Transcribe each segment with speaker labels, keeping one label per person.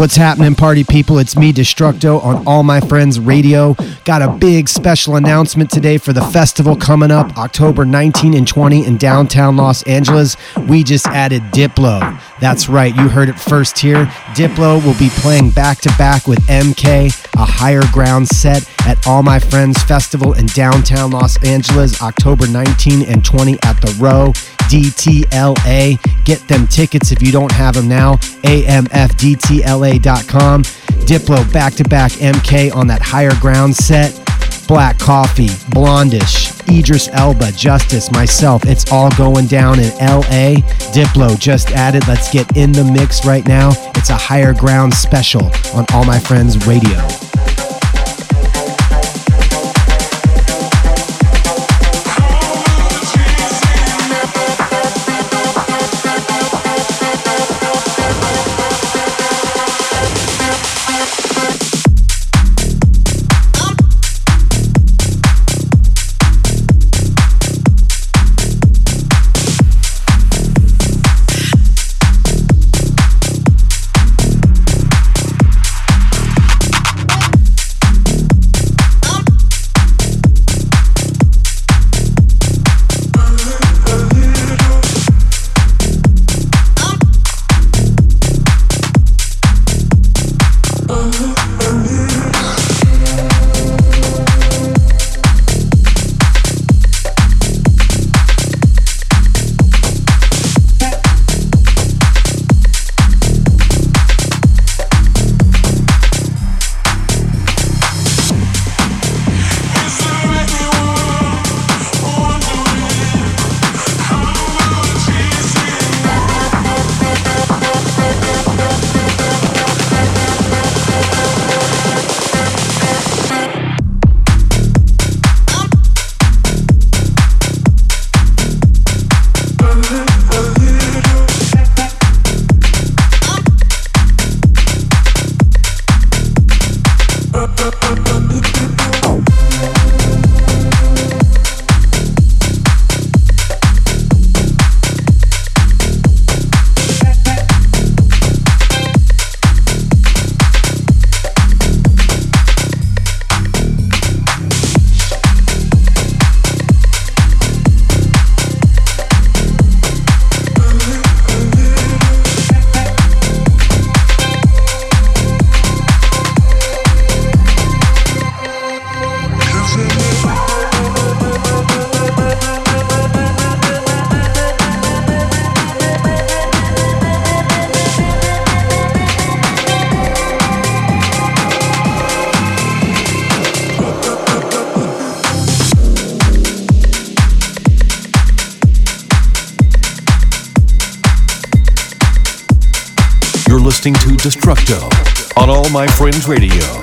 Speaker 1: What's happening, party people? It's me, Destructo, on All My Friends Radio. Got a big special announcement today for the festival coming up October 19 and 20 in downtown Los Angeles. We just added Diplo. That's right, you heard it first here. Diplo will be playing back to back with MK, a higher ground set at All My Friends Festival in downtown Los Angeles, October 19 and 20 at the Row. DTLA. Get them tickets if you don't have them now. AMFDTLA.com. Diplo back to back MK on that higher ground set. Black Coffee, Blondish, Idris Elba, Justice, myself. It's all going down in LA. Diplo just added. Let's get in the mix right now. It's a higher ground special on All My Friends Radio.
Speaker 2: Friends Radio.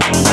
Speaker 3: Bye.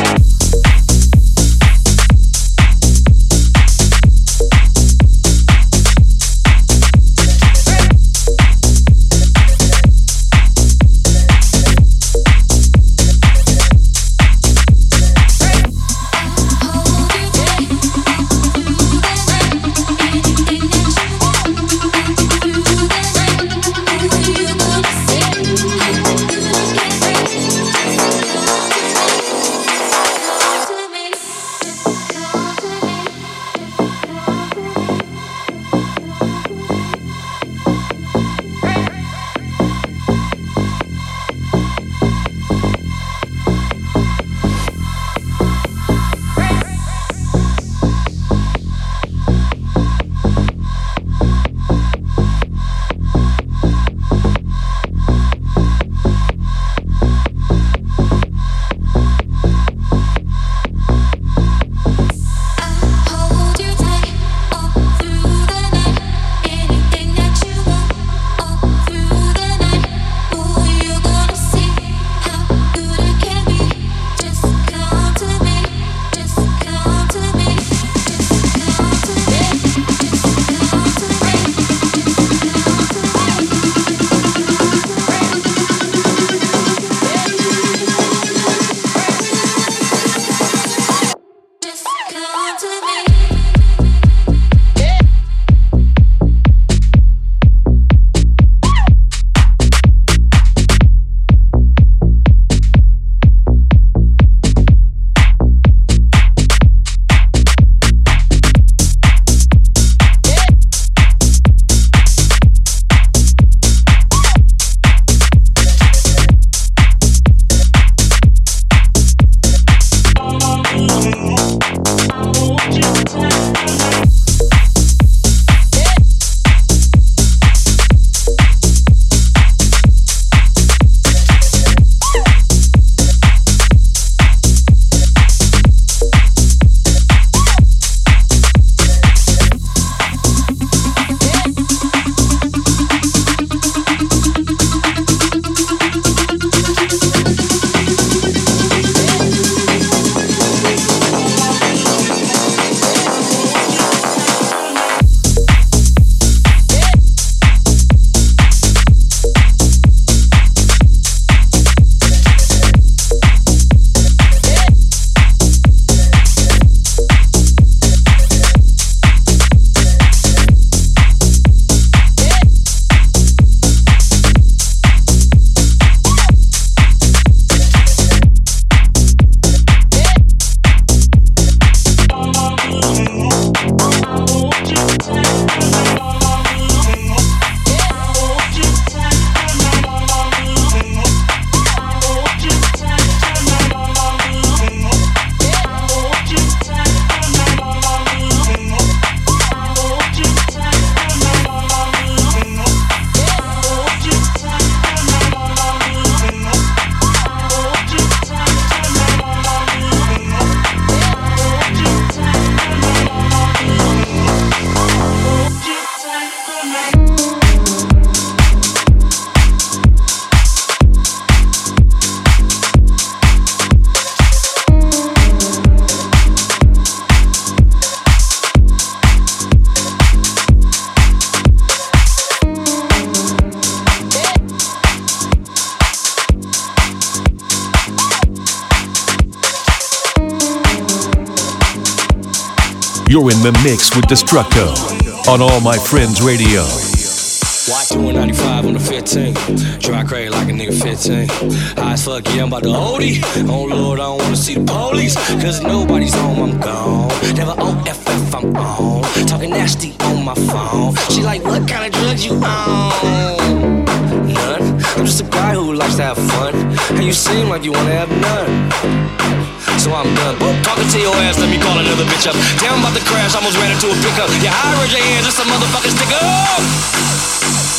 Speaker 2: You're in the mix with Destructo on All My Friends Radio.
Speaker 3: Watch doing 95 on the 15. Try crazy like a nigga 15. High as fuck, yeah, I'm about to OD. Oh Lord, I don't wanna see the police. Cause nobody's home, I'm gone. Never OFF, I'm on. Talking nasty on my phone. She like, what kind of drugs you on? None. I'm just a guy who likes to have fun. And you seem like you wanna have none. So I'm done. Talking to your ass, let me call another bitch up. Damn, about to crash, almost ran into a pickup. Yeah, I raise your hands, it's a motherfucking stick up.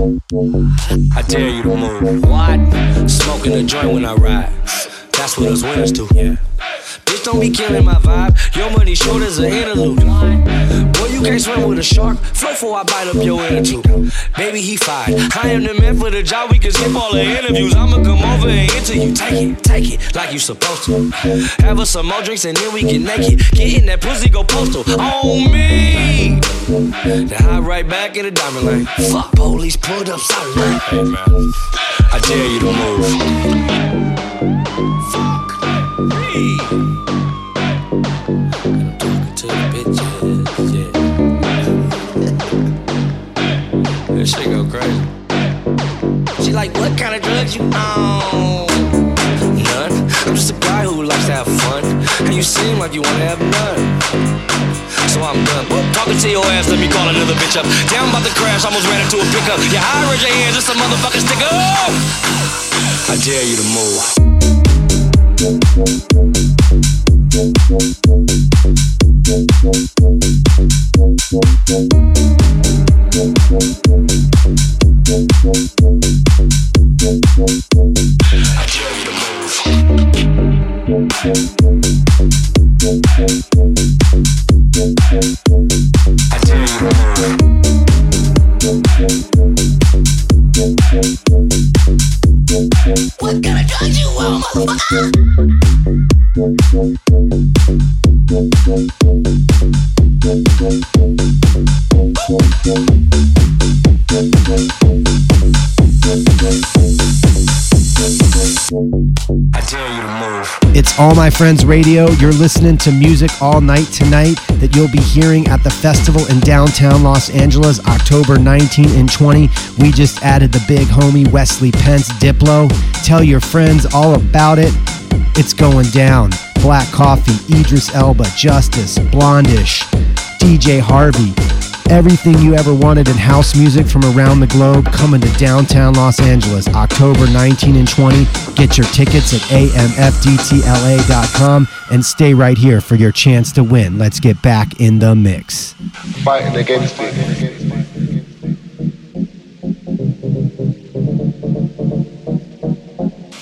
Speaker 3: I dare you to move. What? Smoking a joint when I ride. That's what us winners do. Yeah. Bitch, don't be killing my vibe. Your money short as an interlude. Boy, you can't swim with a shark. Flow for I bite up your tube. Baby, he fired. I am the man for the job. We can skip all the interviews. I'ma come over and interview. You. Take it, take it like you supposed to. Have us some more drinks and then we get naked. Get in that pussy, go postal. On me. Then hide right back in the diamond lane. Fuck police, pulled up solid. Hey man, I dare you to move. Fuck me. You on? None. I'm just a guy who likes to have fun. And you seem like you wanna have none. So I'm done. Talking to your ass, let me call another bitch up. I'm about to crash, almost ran into a pickup. Yeah, I raise your hands, it's a motherfucking stick up. I dare you to move.
Speaker 1: All My Friends Radio. You're listening to music all night tonight that you'll be hearing at the festival in downtown Los Angeles, October 19 and 20. We just added the big homie Wesley Pentz Diplo. Tell your friends all about it. It's going down. Black Coffee, Idris Elba, Justice, Blondish, DJ Harvey, Everything you ever wanted in house music from around the globe coming to downtown Los Angeles, October 19 and 20. Get your tickets at amfdtla.com and stay right here for your chance to win. Let's get back in the mix.
Speaker 4: Fighting against it.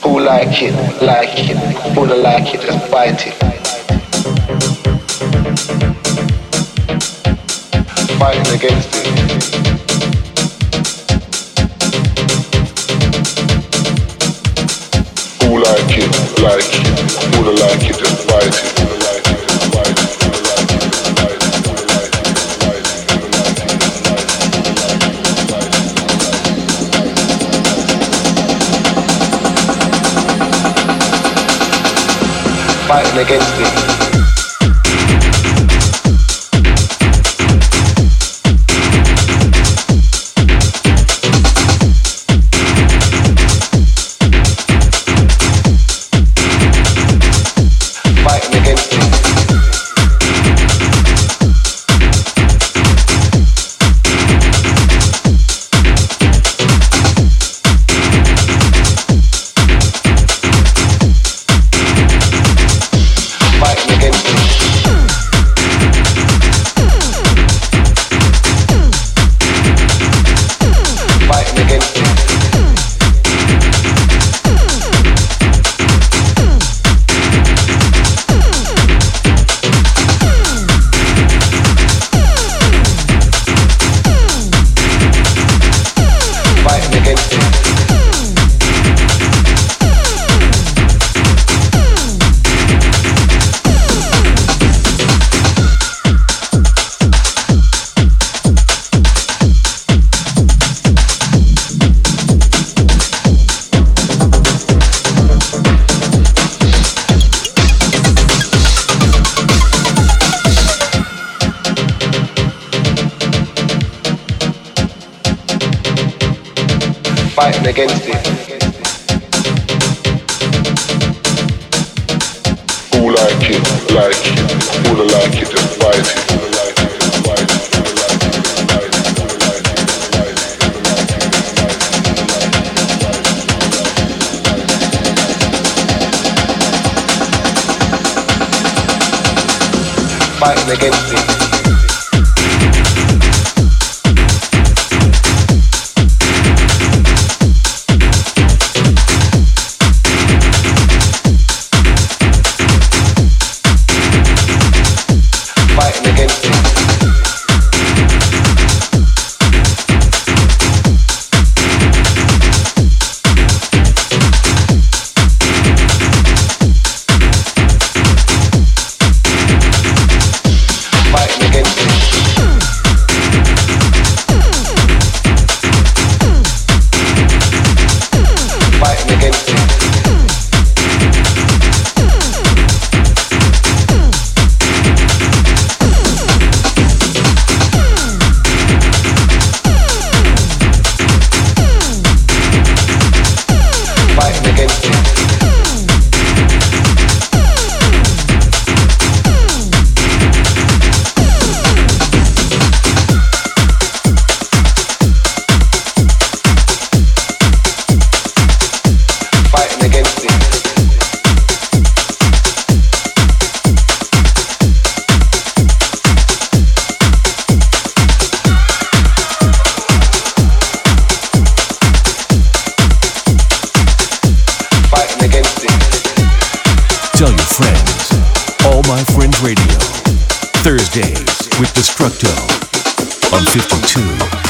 Speaker 4: Who like it, like it, who don't like it, just fight it. Fighting against it. Who like it, like it, who don't like it, just fight it. Fighting against it. Fighting against
Speaker 5: it.
Speaker 4: Who like it, like it, who like it, just fight it.
Speaker 5: Fighting against it.
Speaker 2: 52.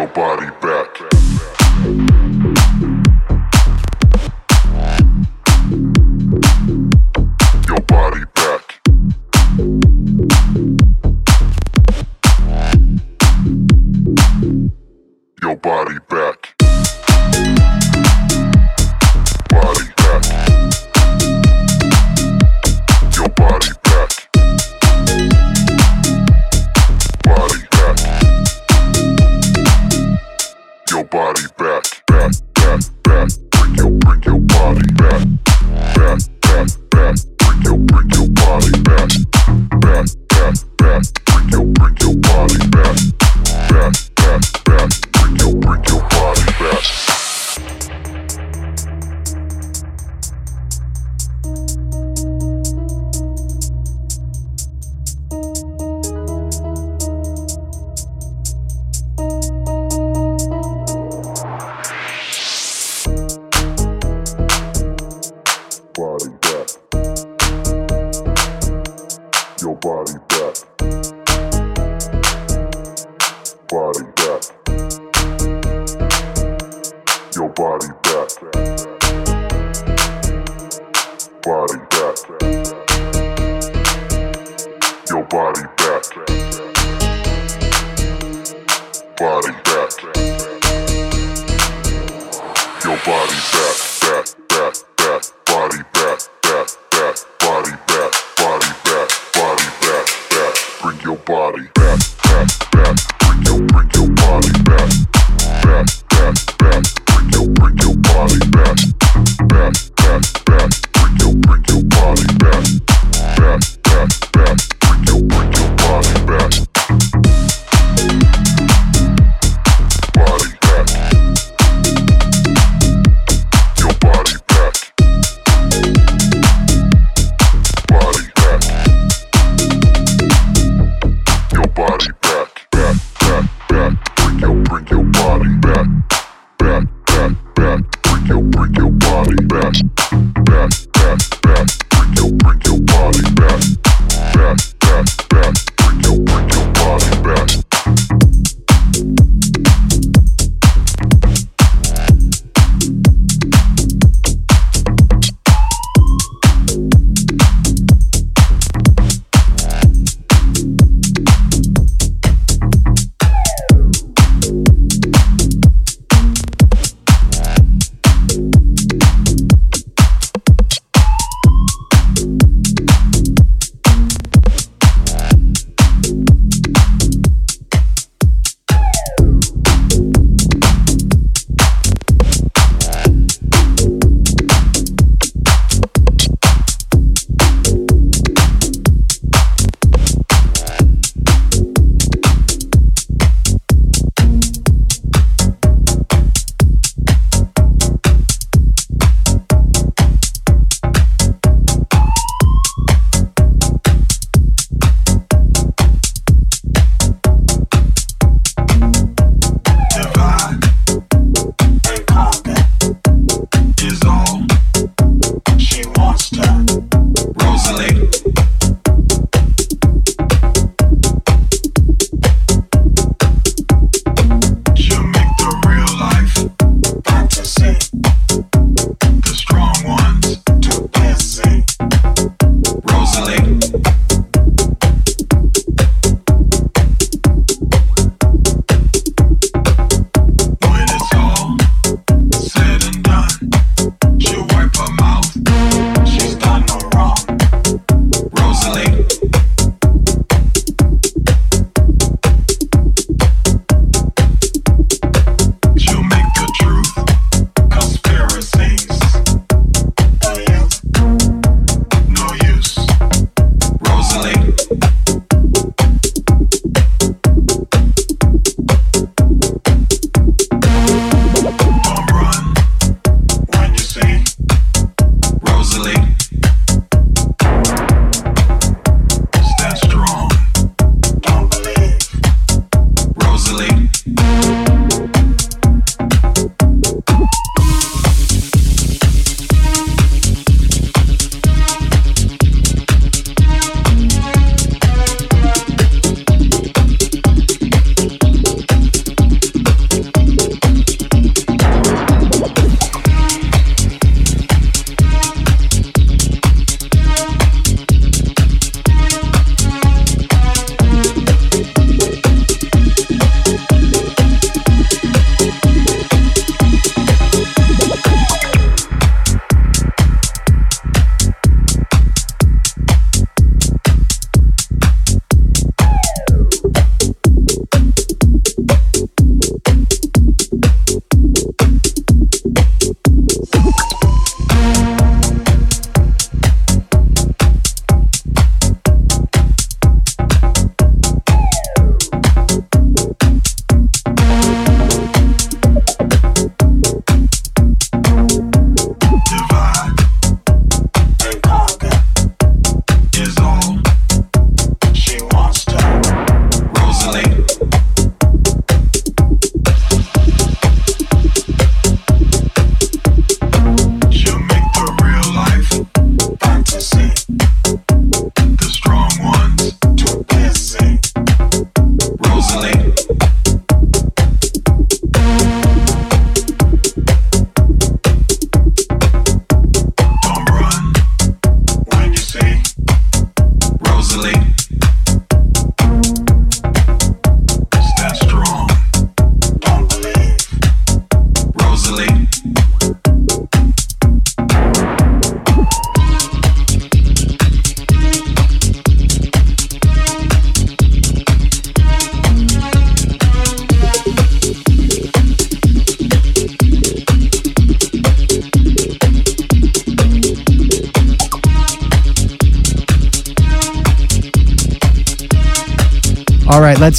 Speaker 4: Your body back.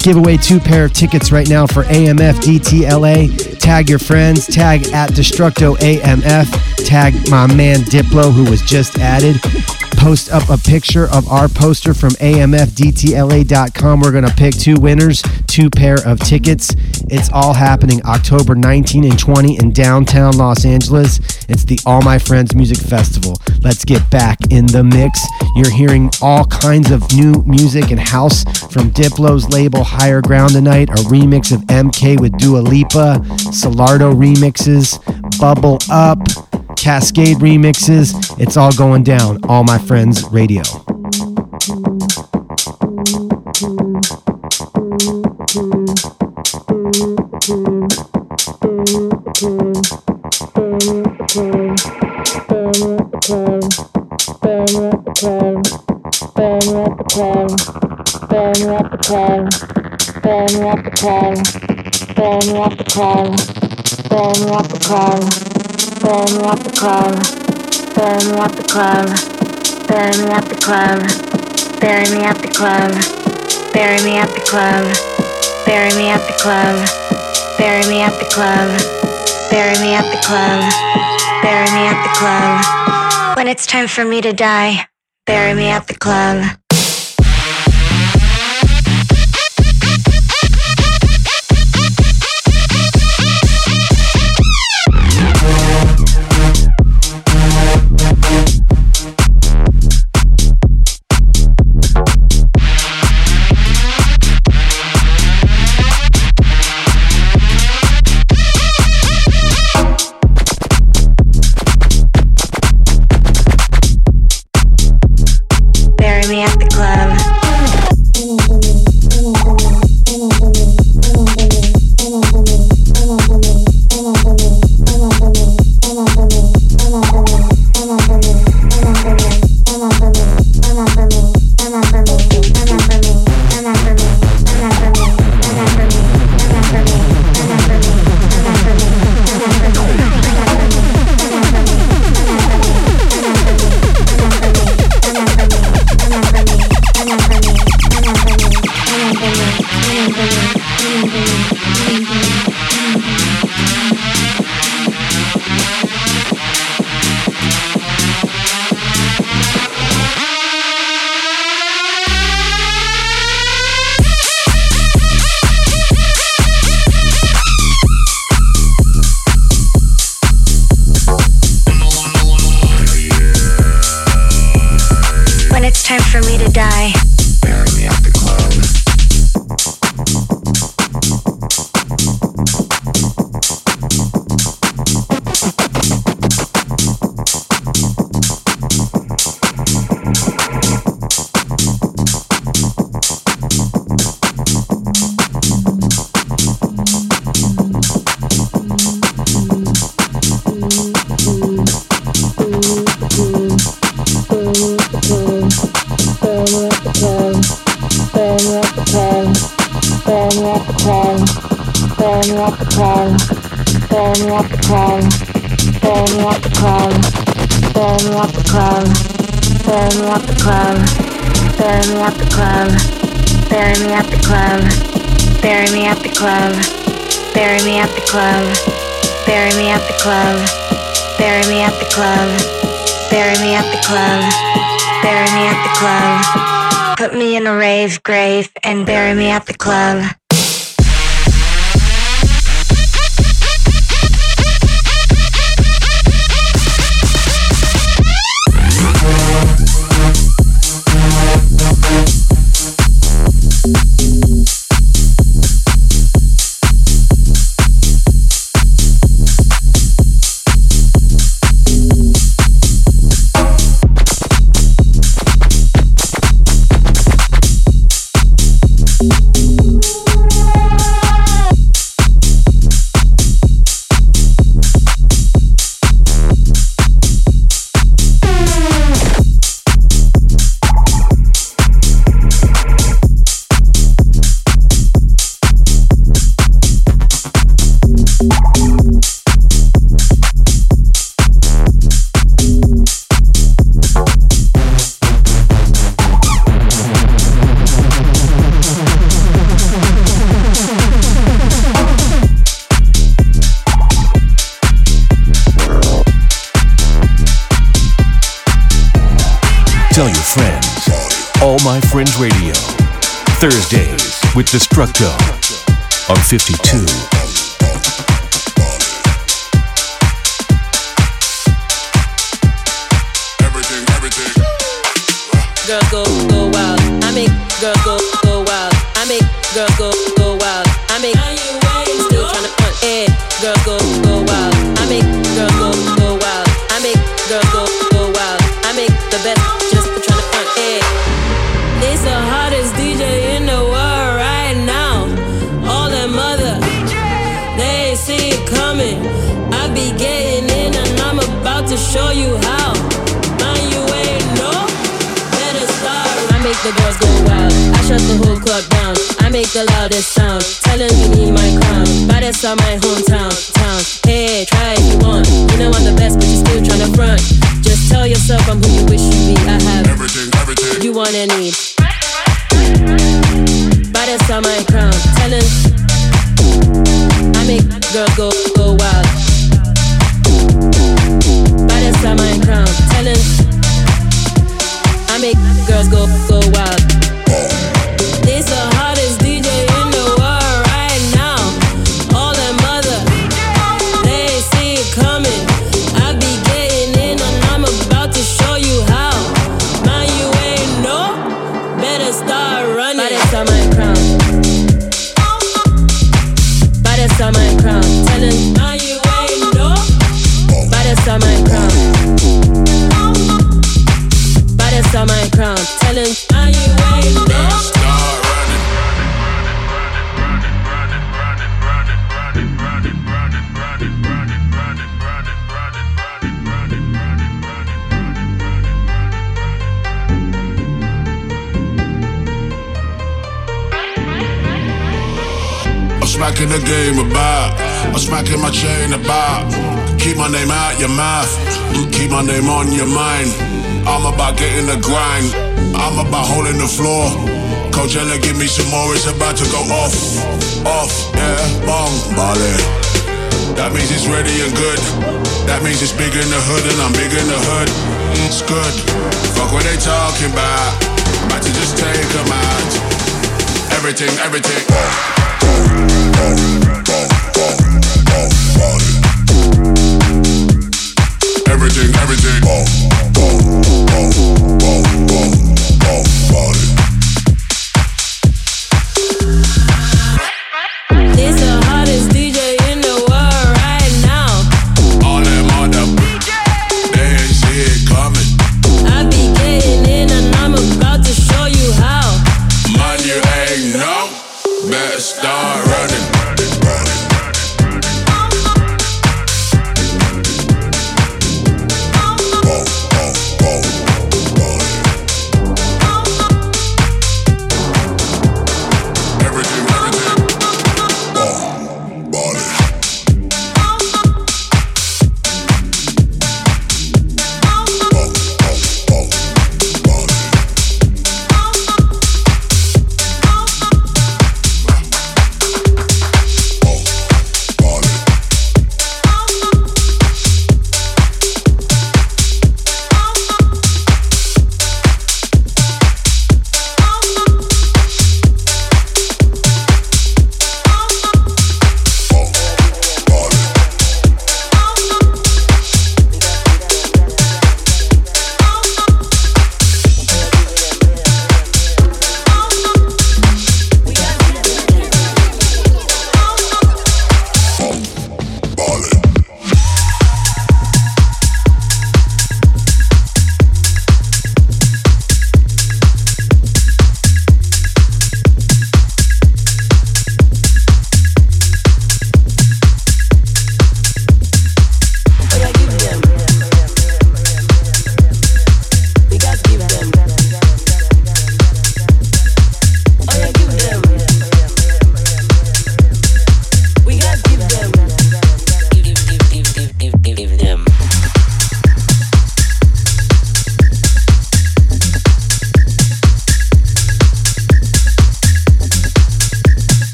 Speaker 1: Let's give away two pair of tickets right now for AMF DTLA. Tag your friends, tag at Destructo AMF, tag my man Diplo, who was just added. Post up a picture of our poster from AMFDTLA.com. We're going to pick two winners, two pair of tickets. It's all happening October 19 and 20 in downtown Los Angeles. It's the All My Friends Music Festival. Let's get back in the mix. You're hearing all kinds of new music and house from Diplo's label Higher Ground tonight, a remix of MK with Dua Lipa, Solardo remixes, Bubble Up, Kaskade remixes. It's all going down. All My Friends Radio.
Speaker 6: Bury me at the club. Bury me at the club. Bury me at the club. Bury me at the club. Bury me at the club. Bury me at the club. When it's time for me to die, bury me at the club. When it's time for me to die, Bury me at the club. Bury me at the club. Bury me at the club. Bury me at the club. Bury me at the club. Bury me at the club. Put me in a rave grave and bury me at the club.
Speaker 2: Fringe Radio. Thursdays with Destructo on 52.
Speaker 7: summer Baddest on my
Speaker 4: waiting? Smacking the game about, I'm smacking my chain about. Keep my name out your mouth. Keep my name on your mind. I'm about getting the grind. I'm about holding the floor. Coachella, give me some more. It's about to go off, off, yeah, bong, ballin'. That means it's ready and good. That means it's bigger in the hood and I'm bigger in the hood. It's good. Fuck what they talking about. About to just take them out. Everything, everything. everything, everything.
Speaker 7: Boom. Boom. Boom. Boom. Boom.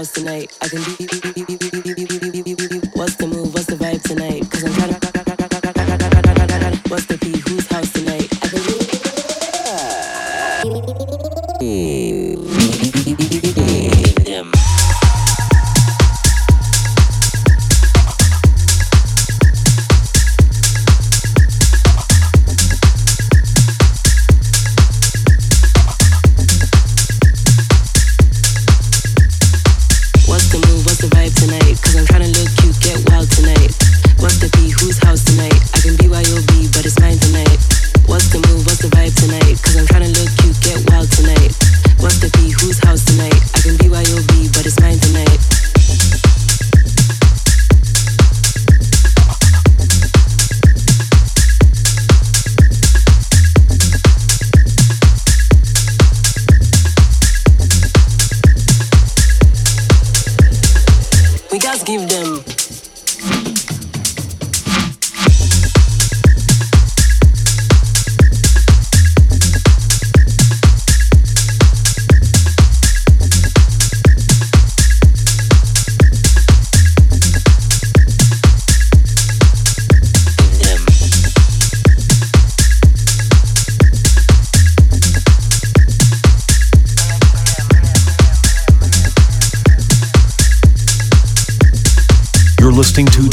Speaker 7: house tonight. I can be.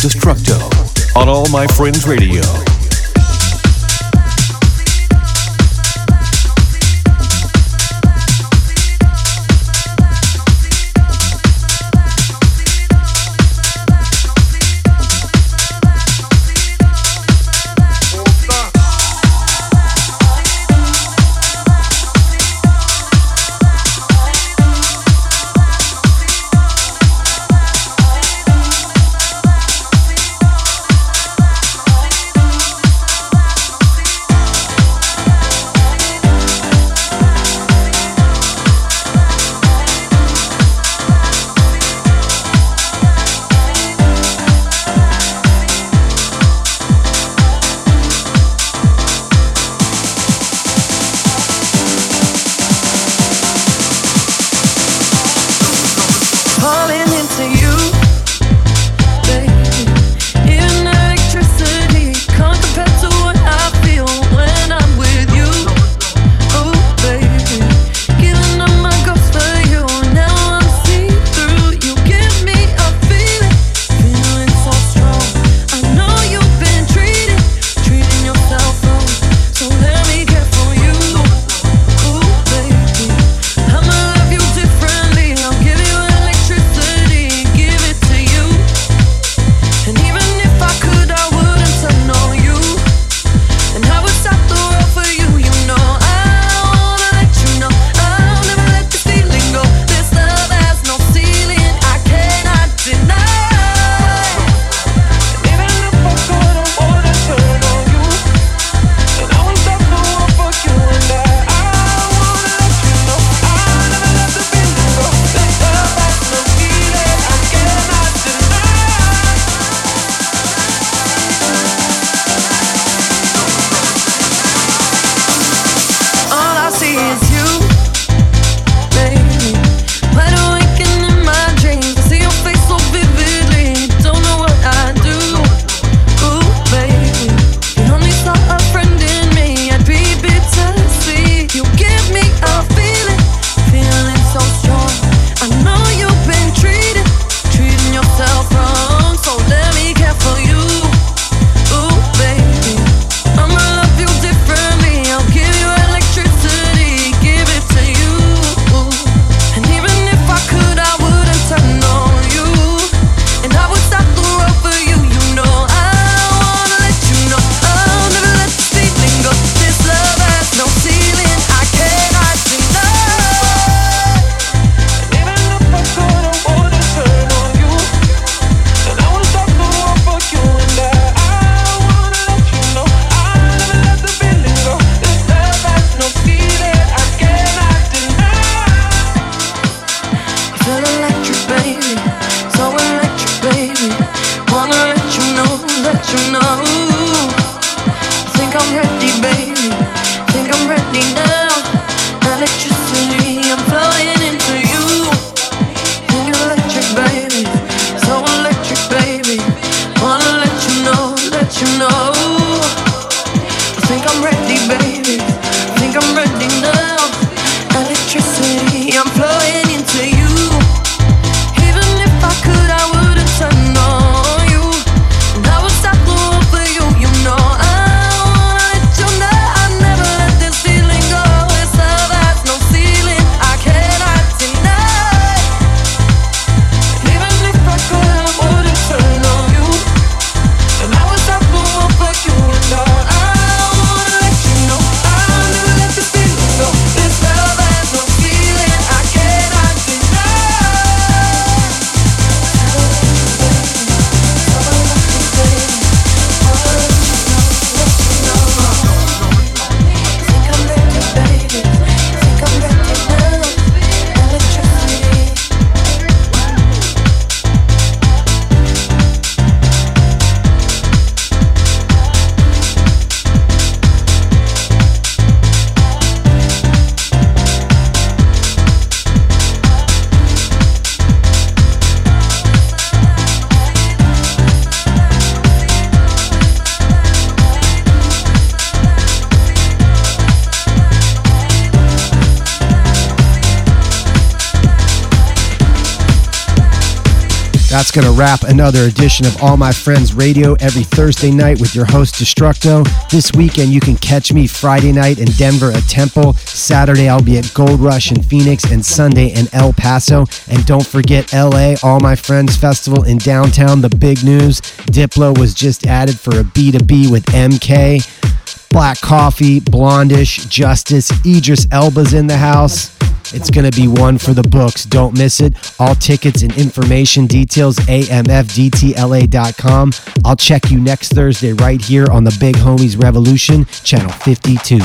Speaker 2: Destructo on All My Friends Radio.
Speaker 1: That's going to wrap another edition of All My Friends Radio every Thursday night with your host Destructo. This weekend, you can catch me Friday night in Denver at Temple. Saturday, I'll be at Gold Rush in Phoenix, and Sunday in El Paso. And don't forget LA, All My Friends Festival in downtown. The big news Diplo was just added for a B2B with MK. Black Coffee, Blondish, Justice, Idris Elba's in the house. It's going to be one for the books. Don't miss it. All tickets and information details, amfdtla.com. I'll check you next Thursday right here on the Big Homies Revolution, channel 52.